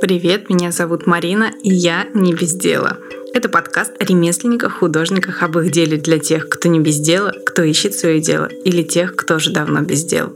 Привет, меня зовут Марина, и я не без дела. Это подкаст о ремесленниках, художниках, об их деле для тех, кто не без дела, кто ищет свое дело, или тех, кто уже давно без дела.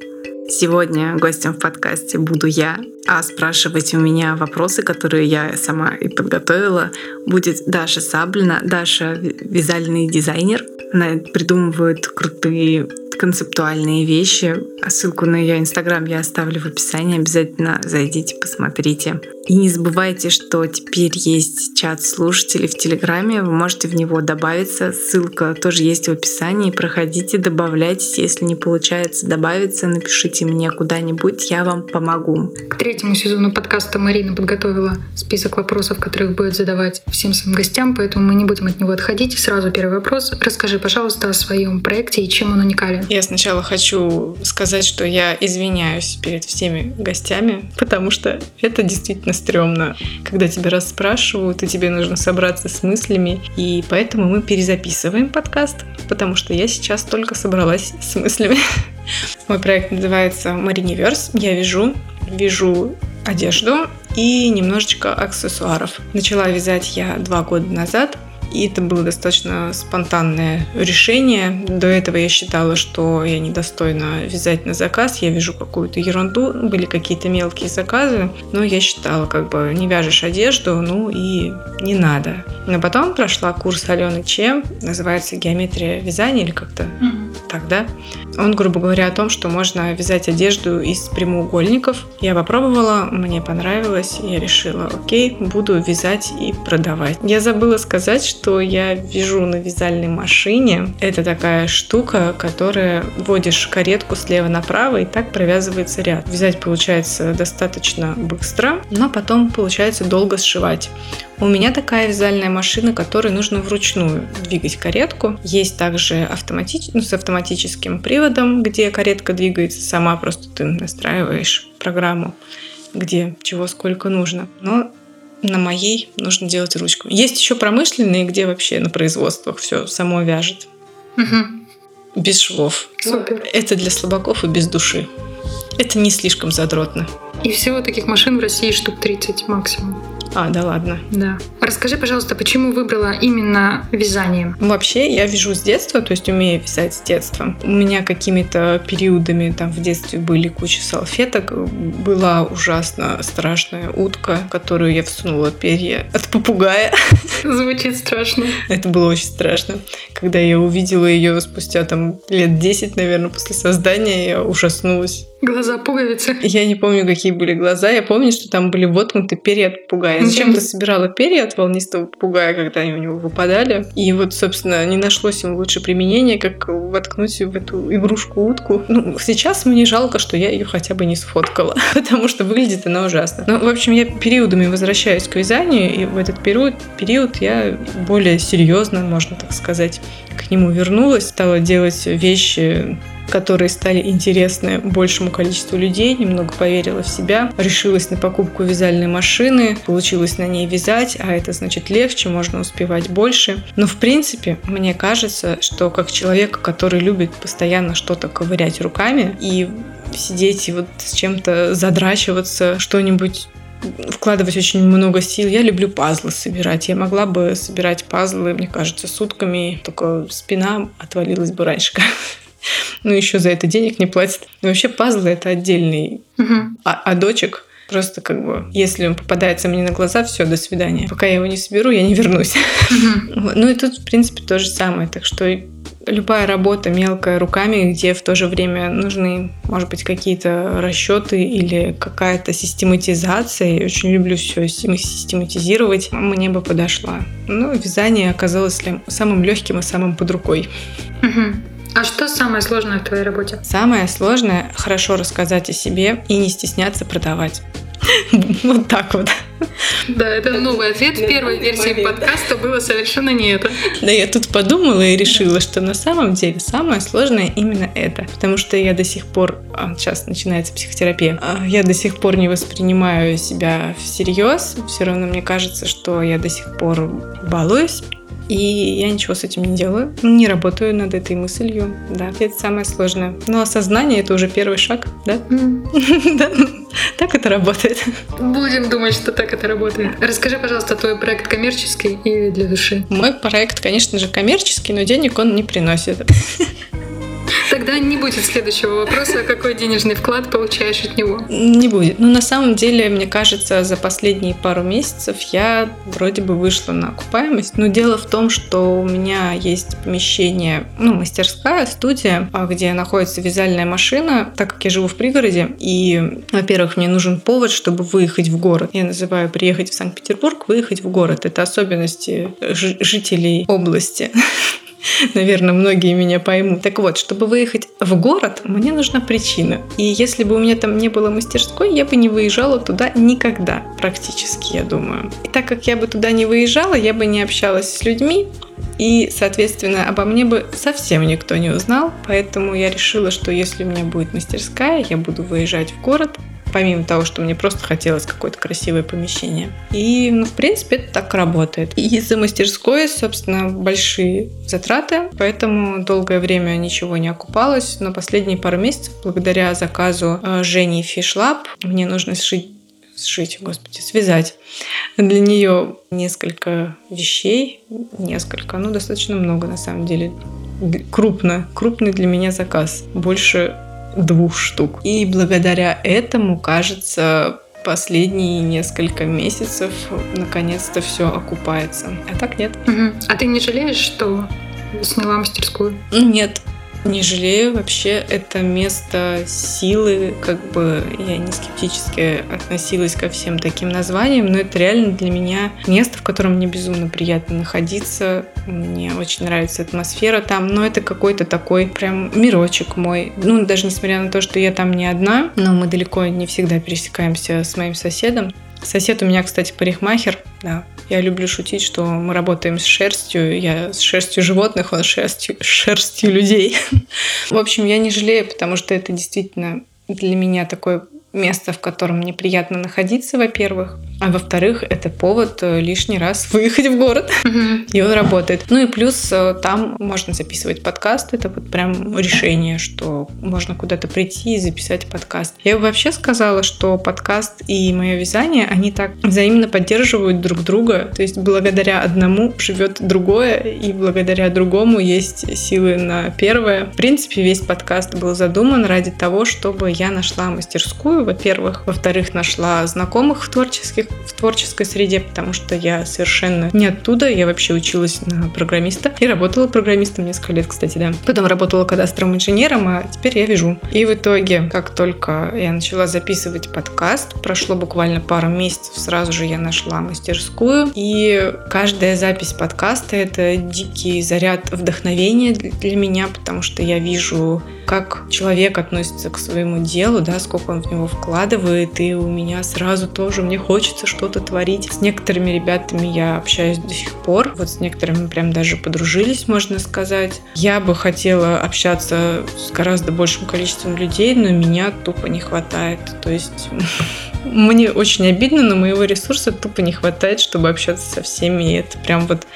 Сегодня гостем в подкасте буду я, а спрашивать у меня вопросы, которые я сама и подготовила, будет Даша Саблина. Даша — вязальный дизайнер. Она придумывает крутые концептуальные вещи. А ссылку на ее инстаграм я оставлю в описании. Обязательно зайдите, посмотрите. И не забывайте, что теперь есть чат слушателей в Телеграме. Вы можете в него добавиться. Ссылка тоже есть в описании. Проходите, добавляйтесь. Если не получается добавиться, напишите мне куда-нибудь, я вам помогу. К третьему сезону подкаста Марина подготовила список вопросов, которых будет задавать всем своим гостям, поэтому мы не будем от него отходить. Сразу первый вопрос. Расскажи, пожалуйста, о своем проекте и чем он уникален. Я сначала хочу сказать, что я извиняюсь перед всеми гостями, потому что это действительно стрёмно, когда тебя расспрашивают, и тебе нужно собраться с мыслями. И поэтому мы перезаписываем подкаст, потому что я сейчас только собралась с мыслями. Мой проект называется Мариниверс. Я вяжу, вяжу одежду и немножечко аксессуаров. Начала вязать я два года назад. И это было достаточно спонтанное решение. До этого я считала, что я недостойна вязать на заказ, я вяжу какую-то ерунду, были какие-то мелкие заказы, но я считала, как бы не вяжешь одежду, ну и не надо. Но потом прошла курс Алены Чем, называется «Геометрия вязания» или как-то mm-hmm. так, да? Он, грубо говоря, о том, что можно вязать одежду из прямоугольников. Я попробовала, мне понравилось, я решила, окей, буду вязать и продавать. Я забыла сказать, что я вяжу на вязальной машине. Это такая штука, которая вводишь каретку слева направо и так провязывается ряд. Вязать получается достаточно быстро, но потом получается долго сшивать. У меня такая вязальная машина, которой нужно вручную двигать каретку. Есть также автоматич... ну, с автоматическим приводом, где каретка двигается сама, просто ты настраиваешь программу, где чего сколько нужно. Но на моей нужно делать ручками. Есть еще промышленные, где вообще на производствах все само вяжет. Угу. Без швов. Супер. Это для слабаков и без души. Это не слишком задротно. И всего таких машин в России штук 30 максимум. А, да ладно. Да. Расскажи, пожалуйста, почему выбрала именно вязание? Вообще, я вяжу с детства, то есть умею вязать с детства. У меня какими-то периодами там в детстве были куча салфеток. Была ужасно страшная утка, которую я всунула перья от попугая. Звучит страшно. Это было очень страшно. Когда я увидела ее спустя там лет 10, наверное, после создания, я ужаснулась. Глаза пуговицы. Я не помню, какие были глаза. Я помню, что там были воткнуты перья от попугая. Я зачем-то собирала перья от волнистого попугая, когда они у него выпадали. И вот, собственно, не нашлось ему лучше применения, как воткнуть в эту игрушку утку. Ну, сейчас мне жалко, что я ее хотя бы не сфоткала, потому что выглядит она ужасно. Но, в общем, я периодами возвращаюсь к вязанию, и в этот период, период я более серьезно, можно так сказать, к нему вернулась, стала делать вещи которые стали интересны большему количеству людей, немного поверила в себя, решилась на покупку вязальной машины, получилось на ней вязать, а это значит легче, можно успевать больше. Но в принципе, мне кажется, что как человек, который любит постоянно что-то ковырять руками и сидеть и вот с чем-то задрачиваться, что-нибудь вкладывать очень много сил. Я люблю пазлы собирать. Я могла бы собирать пазлы, мне кажется, сутками, только спина отвалилась бы раньше. ну еще за это денег не платят. И вообще пазлы это отдельный. Угу. А, а дочек Просто как бы, если он попадается мне на глаза, все, до свидания. Пока я его не соберу, я не вернусь. Mm-hmm. Ну и тут, в принципе, то же самое. Так что любая работа мелкая руками, где в то же время нужны, может быть, какие-то расчеты или какая-то систематизация. Я очень люблю все систематизировать. Мне бы подошла. Ну, вязание оказалось самым легким и самым под рукой. Угу. А что самое сложное в твоей работе? Самое сложное – хорошо рассказать о себе и не стесняться продавать. Вот так вот. Да, это новый ответ. В первой версии подкаста было совершенно не это. Да, я тут подумала и решила, что на самом деле самое сложное именно это. Потому что я до сих пор, а, сейчас начинается психотерапия, а, я до сих пор не воспринимаю себя всерьез. Все равно мне кажется, что я до сих пор балуюсь и я ничего с этим не делаю, не работаю над этой мыслью, да, это самое сложное. Но осознание это уже первый шаг, да? Так это работает. Будем думать, что так это работает. Расскажи, пожалуйста, твой проект коммерческий или для души? Мой проект, конечно же, коммерческий, но денег он не приносит. Тогда не будет следующего вопроса, какой денежный вклад получаешь от него. Не будет. Но ну, на самом деле, мне кажется, за последние пару месяцев я вроде бы вышла на окупаемость. Но дело в том, что у меня есть помещение, ну, мастерская, студия, а, где находится вязальная машина, так как я живу в пригороде. И, во-первых, мне нужен повод, чтобы выехать в город. Я называю приехать в Санкт-Петербург, выехать в город. Это особенности жителей области. Наверное, многие меня поймут. Так вот, чтобы выехать в город, мне нужна причина. И если бы у меня там не было мастерской, я бы не выезжала туда никогда, практически, я думаю. И так как я бы туда не выезжала, я бы не общалась с людьми, и, соответственно, обо мне бы совсем никто не узнал, поэтому я решила, что если у меня будет мастерская, я буду выезжать в город, помимо того, что мне просто хотелось какое-то красивое помещение. И, ну, в принципе, это так работает. И из-за мастерской, собственно, большие затраты, поэтому долгое время ничего не окупалось, но последние пару месяцев, благодаря заказу э, Жени Фишлаб, мне нужно сшить сшить, господи, связать для нее несколько вещей, несколько, ну, достаточно много на самом деле. Крупно, крупный для меня заказ. Больше двух штук. И благодаря этому, кажется, последние несколько месяцев наконец-то все окупается. А так нет. Угу. А ты не жалеешь, что сняла мастерскую? Нет, не жалею вообще, это место силы, как бы я не скептически относилась ко всем таким названиям, но это реально для меня место, в котором мне безумно приятно находиться, мне очень нравится атмосфера там, но это какой-то такой прям мирочек мой. Ну, даже несмотря на то, что я там не одна, но мы далеко не всегда пересекаемся с моим соседом. Сосед у меня, кстати, парикмахер, да. Я люблю шутить, что мы работаем с шерстью. Я с шерстью животных, он с шерстью, шерстью людей. В общем, я не жалею, потому что это действительно для меня такой место, в котором мне приятно находиться, во-первых. А во-вторых, это повод э, лишний раз выехать в город. И он работает. Ну и плюс э, там можно записывать подкаст. Это вот прям решение, что можно куда-то прийти и записать подкаст. Я бы вообще сказала, что подкаст и мое вязание, они так взаимно поддерживают друг друга. То есть благодаря одному живет другое, и благодаря другому есть силы на первое. В принципе, весь подкаст был задуман ради того, чтобы я нашла мастерскую, во-первых. Во-вторых, нашла знакомых в, творческих, в творческой среде, потому что я совершенно не оттуда. Я вообще училась на программиста и работала программистом несколько лет, кстати, да. Потом работала кадастровым инженером, а теперь я вяжу. И в итоге, как только я начала записывать подкаст, прошло буквально пару месяцев, сразу же я нашла мастерскую. И каждая запись подкаста — это дикий заряд вдохновения для меня, потому что я вижу, как человек относится к своему делу, да, сколько он в него вкладывает, и у меня сразу тоже мне хочется что-то творить. С некоторыми ребятами я общаюсь до сих пор, вот с некоторыми прям даже подружились, можно сказать. Я бы хотела общаться с гораздо большим количеством людей, но меня тупо не хватает. То есть мне очень обидно, но моего ресурса тупо не хватает, чтобы общаться со всеми. И это прям вот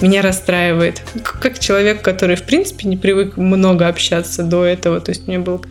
меня расстраивает. Как человек, который, в принципе, не привык много общаться до этого. То есть меня был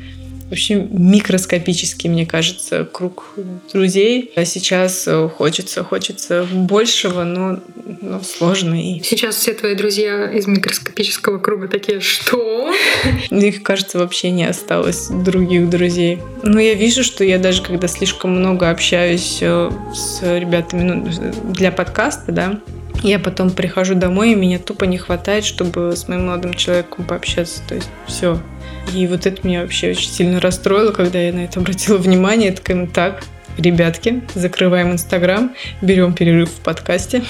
вообще микроскопический, мне кажется, круг друзей. А сейчас э, хочется, хочется большего, но, но сложно. И... Сейчас все твои друзья из микроскопического круга такие, что? Их, кажется, вообще не осталось других друзей. Но я вижу, что я даже когда слишком много общаюсь э, с ребятами ну, для подкаста, да, я потом прихожу домой, и меня тупо не хватает, чтобы с моим молодым человеком пообщаться. То есть все, и вот это меня вообще очень сильно расстроило, когда я на это обратила внимание. Я такая, ну так, ребятки, закрываем Инстаграм, берем перерыв в подкасте.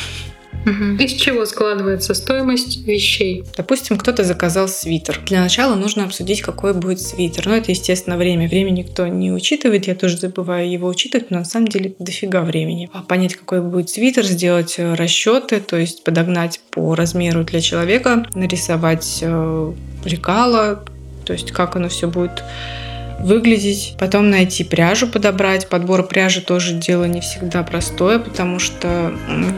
Угу. Из чего складывается стоимость вещей? Допустим, кто-то заказал свитер. Для начала нужно обсудить, какой будет свитер. Ну, это, естественно, время. Время никто не учитывает, я тоже забываю его учитывать, но на самом деле дофига времени. А понять, какой будет свитер, сделать э, расчеты, то есть подогнать по размеру для человека, нарисовать э, лекала, то есть как оно все будет выглядеть, потом найти пряжу подобрать. Подбор пряжи тоже дело не всегда простое, потому что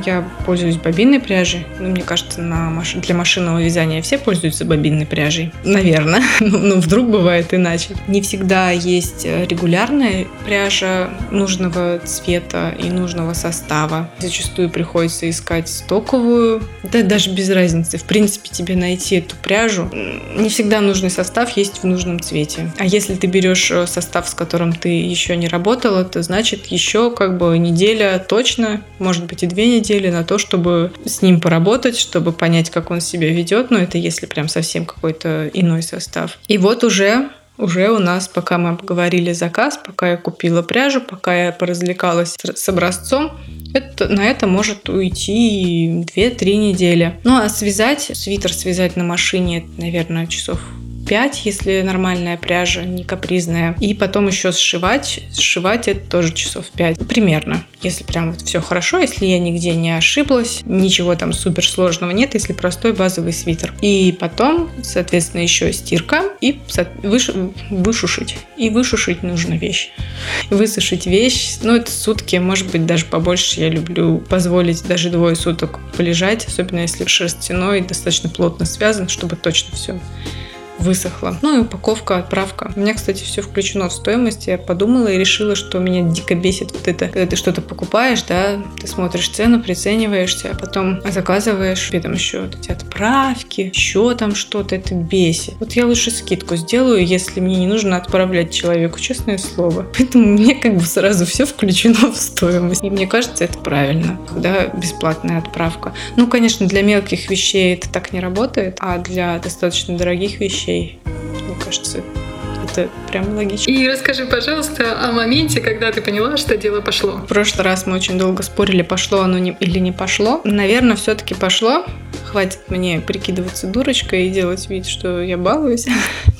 я пользуюсь бобинной пряжей. Ну, мне кажется, на маш... для машинного вязания все пользуются бобинной пряжей. Наверное. Но ну, вдруг бывает иначе. Не всегда есть регулярная пряжа нужного цвета и нужного состава. Зачастую приходится искать стоковую. Да даже без разницы. В принципе, тебе найти эту пряжу не всегда нужный состав есть в нужном цвете. А если ты берешь э, состав, с которым ты еще не работала, то значит еще как бы неделя точно, может быть и две недели на то, чтобы с ним поработать, чтобы понять, как он себя ведет. Но это если прям совсем какой-то иной состав. И вот уже уже у нас, пока мы обговорили заказ, пока я купила пряжу, пока я поразвлекалась с образцом, это, на это может уйти 2-3 недели. Ну а связать, свитер связать на машине, наверное, часов 5, если нормальная пряжа, не капризная. И потом еще сшивать. Сшивать это тоже часов 5. Примерно. Если прям вот все хорошо, если я нигде не ошиблась, ничего там супер сложного нет, если простой базовый свитер. И потом, соответственно, еще стирка и выш... вышушить. И вышушить нужно вещь. Высушить вещь, ну это сутки, может быть даже побольше. Я люблю позволить даже двое суток полежать, особенно если шерстяной достаточно плотно связан, чтобы точно все высохла. Ну и упаковка, отправка. У меня, кстати, все включено в стоимость. Я подумала и решила, что меня дико бесит вот это, когда ты что-то покупаешь, да, ты смотришь цену, прицениваешься, а потом заказываешь, и там еще вот эти отправки, еще там что-то, это бесит. Вот я лучше скидку сделаю, если мне не нужно отправлять человеку, честное слово. Поэтому мне как бы сразу все включено в стоимость. И мне кажется, это правильно, когда бесплатная отправка. Ну, конечно, для мелких вещей это так не работает, а для достаточно дорогих вещей вещей. Мне кажется, это прям логично. И расскажи, пожалуйста, о моменте, когда ты поняла, что дело пошло. В прошлый раз мы очень долго спорили, пошло оно не, или не пошло. Наверное, все-таки пошло. Хватит мне прикидываться дурочкой и делать вид, что я балуюсь.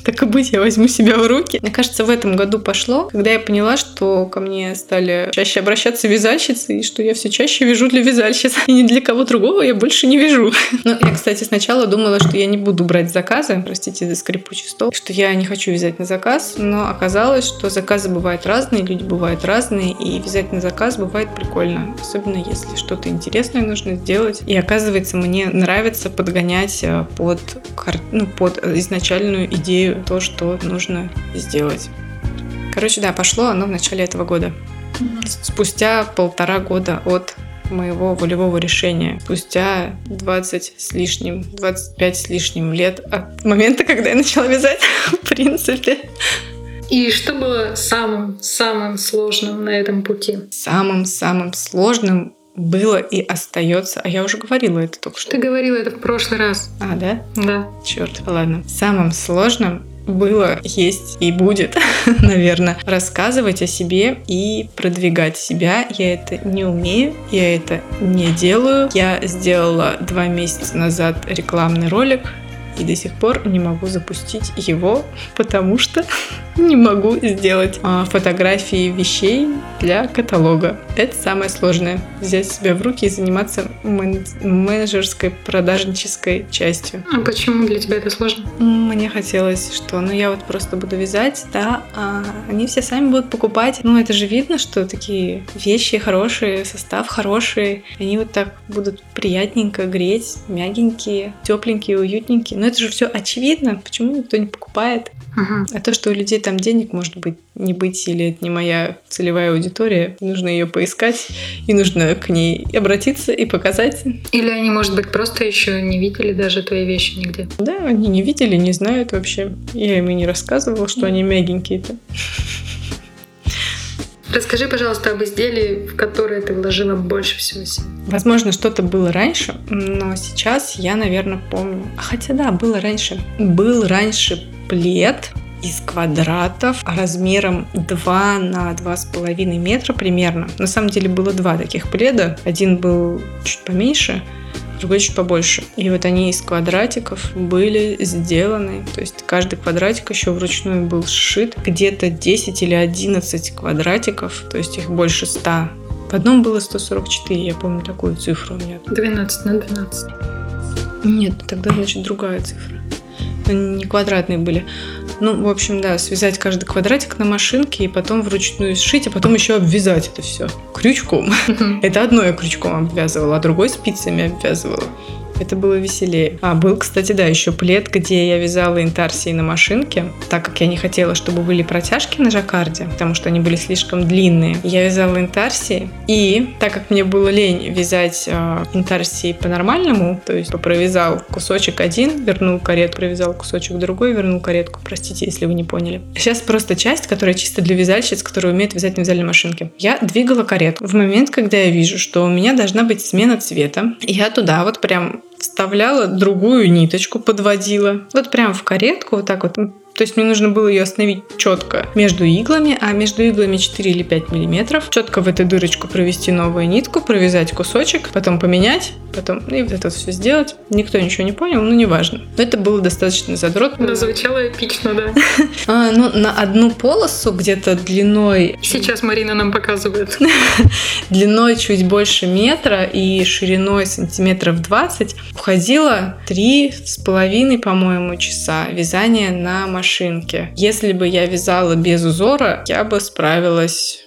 Так и быть, я возьму себя в руки. Мне кажется, в этом году пошло, когда я поняла, что ко мне стали чаще обращаться вязальщицы, и что я все чаще вяжу для вязальщиц. И ни для кого другого я больше не вяжу. Ну, я, кстати, сначала думала, что я не буду брать заказы, простите за скрипучий стол, что я не хочу вязать на заказ, но оказалось, что заказы бывают разные, люди бывают разные, и вязать на заказ бывает прикольно, особенно если что-то интересное нужно сделать. И оказывается, мне нравится подгонять э, под, ну, под изначальную идею то, что нужно сделать. Короче, да, пошло оно в начале этого года. Спустя полтора года от моего волевого решения. Спустя 20 с лишним, 25 с лишним лет от момента, когда я начала вязать, в принципе. И что было самым-самым сложным на этом пути? Самым-самым сложным было и остается. А я уже говорила это только что. Ты говорила это в прошлый раз. А, да? Да. Черт, ладно. Самым сложным было, есть и будет, наверное, рассказывать о себе и продвигать себя. Я это не умею, я это не делаю. Я сделала два месяца назад рекламный ролик, и до сих пор не могу запустить его, потому что не могу сделать а, фотографии вещей для каталога. Это самое сложное. Взять себя в руки и заниматься мен- менеджерской, продажнической частью. А почему для тебя это сложно? Мне хотелось, что ну я вот просто буду вязать, да, а они все сами будут покупать. Ну это же видно, что такие вещи хорошие, состав хороший, они вот так будут приятненько греть, мягенькие, тепленькие, уютненькие. Но это же все очевидно, почему никто не покупает. Угу. А то, что у людей там денег может быть не быть, или это не моя целевая аудитория, нужно ее поискать, и нужно к ней обратиться и показать. Или они, может быть, просто еще не видели даже твои вещи нигде. Да, они не видели, не знают вообще. Я им и не рассказывала, что они мягенькие-то. Расскажи, пожалуйста, об изделии, в которое ты вложила больше всего сил. Возможно, что-то было раньше, но сейчас я, наверное, помню. Хотя да, было раньше. Был раньше плед из квадратов размером 2 на 2,5 метра примерно. На самом деле было два таких пледа. Один был чуть поменьше, другой чуть побольше. И вот они из квадратиков были сделаны. То есть каждый квадратик еще вручную был сшит. Где-то 10 или 11 квадратиков, то есть их больше 100. В одном было 144, я помню такую цифру у меня. 12 на 12. Нет, тогда, значит, другая цифра. Они не квадратные были. Ну, в общем, да, связать каждый квадратик на машинке и потом вручную сшить, а потом еще обвязать это все крючком. Это одно я крючком обвязывала, а другой спицами обвязывала. Это было веселее. А, был, кстати, да, еще плед, где я вязала интарсии на машинке, так как я не хотела, чтобы были протяжки на жаккарде, потому что они были слишком длинные. Я вязала интарсии, и так как мне было лень вязать э, интарсии по-нормальному, то есть провязал кусочек один, вернул каретку, провязал кусочек другой, вернул каретку. Простите, если вы не поняли. Сейчас просто часть, которая чисто для вязальщиц, которая умеет вязать на вязальной машинке. Я двигала каретку. В момент, когда я вижу, что у меня должна быть смена цвета, я туда вот прям вставляла другую ниточку, подводила. Вот прям в каретку, вот так вот то есть мне нужно было ее остановить четко между иглами, а между иглами 4 или 5 миллиметров. Четко в эту дырочку провести новую нитку, провязать кусочек, потом поменять, потом и вот это все сделать. Никто ничего не понял, ну неважно. Но это было достаточно задротно. Но звучало эпично, да. А, ну, на одну полосу где-то длиной... Сейчас Марина нам показывает. длиной чуть больше метра и шириной сантиметров 20 уходило три с половиной, по-моему, часа вязания на машине машинке. Если бы я вязала без узора, я бы справилась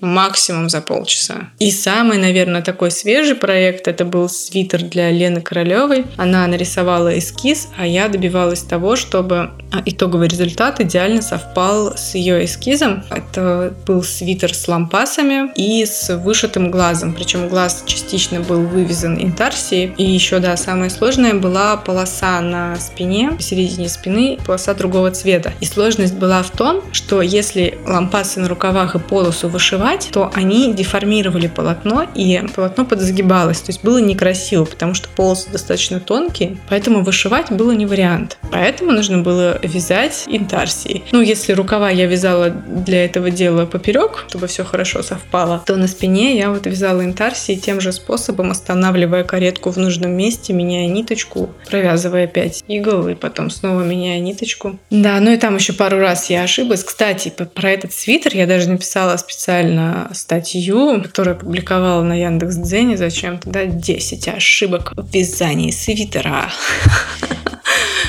максимум за полчаса. И самый, наверное, такой свежий проект это был свитер для Лены Королевой. Она нарисовала эскиз, а я добивалась того, чтобы а, итоговый результат идеально совпал с ее эскизом. Это был свитер с лампасами и с вышитым глазом. Причем глаз частично был вывезен интарсией. И еще, да, самое сложное была полоса на спине, посередине спины, полоса другого цвета. И сложность была в том, что если лампасы на рукавах и полосу вышивать, рисовать, то они деформировали полотно, и полотно подзагибалось. То есть было некрасиво, потому что полосы достаточно тонкие, поэтому вышивать было не вариант. Поэтому нужно было вязать интарсией. Ну, если рукава я вязала для этого дела поперек, чтобы все хорошо совпало, то на спине я вот вязала интарсией тем же способом, останавливая каретку в нужном месте, меняя ниточку, провязывая 5 игл и потом снова меняя ниточку. Да, ну и там еще пару раз я ошиблась. Кстати, про этот свитер я даже написала специально статью, которую опубликовала на Яндекс Дзене зачем-то, да, 10 ошибок в вязании свитера.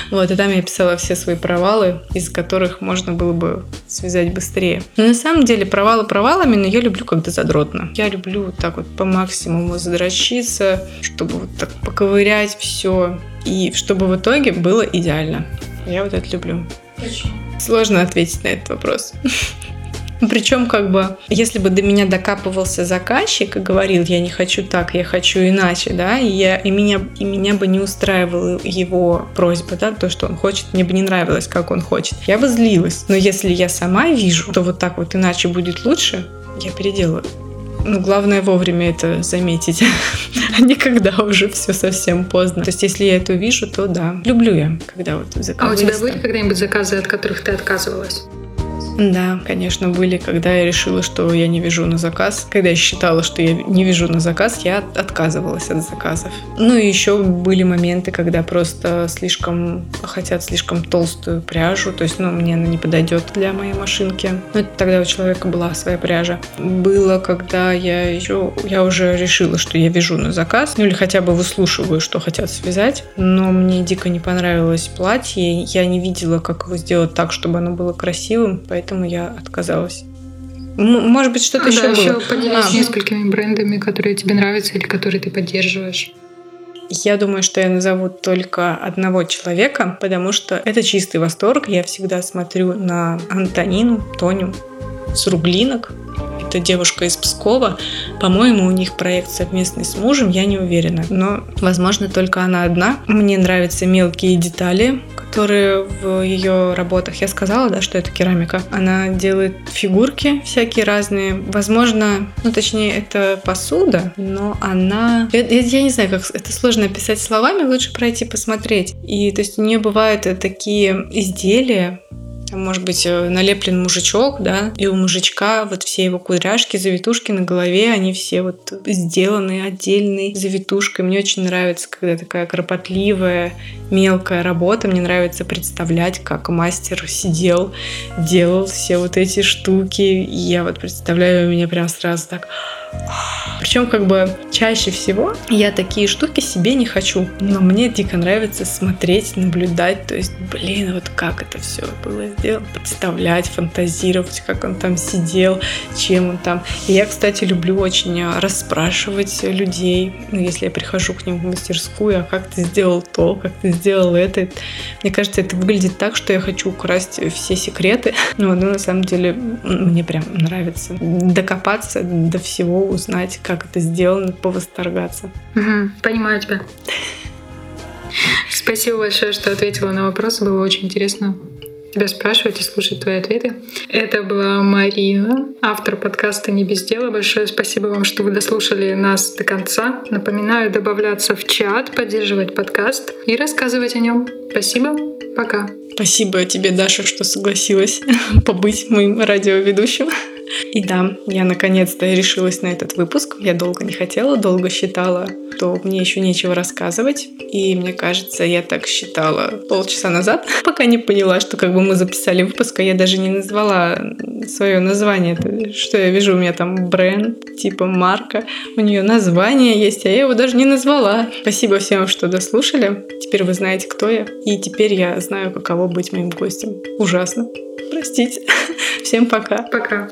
Вот, и там я писала все свои провалы, из которых можно было бы связать быстрее. Но на самом деле провалы провалами, но я люблю когда задротно. Я люблю вот так вот по максимуму задрочиться, чтобы вот так поковырять все, и чтобы в итоге было идеально. Я вот это люблю. Почему? Сложно ответить на этот вопрос. Причем, как бы, если бы до меня докапывался заказчик и говорил, я не хочу так, я хочу иначе, да, и, я, и, меня, и меня бы не устраивала его просьба, да, то, что он хочет, мне бы не нравилось, как он хочет, я бы злилась. Но если я сама вижу, что вот так вот иначе будет лучше, я переделаю. Ну, главное вовремя это заметить, а не когда уже все совсем поздно. То есть, если я это вижу, то да. Люблю я, когда вот заказы. А у тебя были когда-нибудь заказы, от которых ты отказывалась? Да, конечно, были, когда я решила, что я не вяжу на заказ. Когда я считала, что я не вяжу на заказ, я отказывалась от заказов. Ну и еще были моменты, когда просто слишком хотят слишком толстую пряжу, то есть, ну, мне она не подойдет для моей машинки. Ну, это тогда у человека была своя пряжа. Было, когда я еще, я уже решила, что я вяжу на заказ, ну или хотя бы выслушиваю, что хотят связать, но мне дико не понравилось платье, я не видела, как его сделать так, чтобы оно было красивым, поэтому поэтому я отказалась. Может быть, что-то а, еще да, было. еще поделись а. несколькими брендами, которые тебе нравятся или которые ты поддерживаешь. Я думаю, что я назову только одного человека, потому что это чистый восторг. Я всегда смотрю на Антонину, Тоню с Руглинок. Это девушка из Пскова. По-моему, у них проект совместный с мужем, я не уверена. Но, возможно, только она одна. Мне нравятся мелкие детали, которые в ее работах. Я сказала, да, что это керамика. Она делает фигурки всякие разные. Возможно, ну точнее, это посуда, но она... Я, я не знаю, как это сложно описать словами, лучше пройти посмотреть. И то есть у нее бывают такие изделия, там, может быть, э, налеплен мужичок, да, и у мужичка вот все его кудряшки, завитушки на голове, они все вот сделаны отдельной завитушкой. Мне очень нравится, когда такая кропотливая, мелкая работа. Мне нравится представлять, как мастер сидел, делал все вот эти штуки. И я вот представляю, у меня прям сразу так Причем как бы чаще всего я такие штуки себе не хочу, но мне дико нравится смотреть, наблюдать, то есть, блин, вот как это все было сделано, представлять, фантазировать, как он там сидел, чем он там. И я, кстати, люблю очень расспрашивать людей, ну, если я прихожу к ним в мастерскую, а как ты сделал то, как ты сделал это. Мне кажется, это выглядит так, что я хочу украсть все секреты. Ну, ну на самом деле, мне прям нравится докопаться до всего, узнать, как это сделано, повосторгаться. Угу, понимаю тебя. Спасибо большое, что ответила на вопросы. Было очень интересно тебя спрашивать и слушать твои ответы. Это была Марина, автор подкаста «Не без дела». Большое спасибо вам, что вы дослушали нас до конца. Напоминаю добавляться в чат, поддерживать подкаст и рассказывать о нем. Спасибо. Пока. Спасибо тебе, Даша, что согласилась побыть моим радиоведущим. И да, я наконец-то решилась на этот выпуск. Я долго не хотела, долго считала, что мне еще нечего рассказывать. И мне кажется, я так считала полчаса назад, пока не поняла, что как бы мы записали выпуск, а я даже не назвала свое название. Что я вижу, у меня там бренд, типа марка, у нее название есть, а я его даже не назвала. Спасибо всем, что дослушали. Теперь вы знаете, кто я. И теперь я знаю, каково быть моим гостем. Ужасно. Простите. Всем пока. Пока.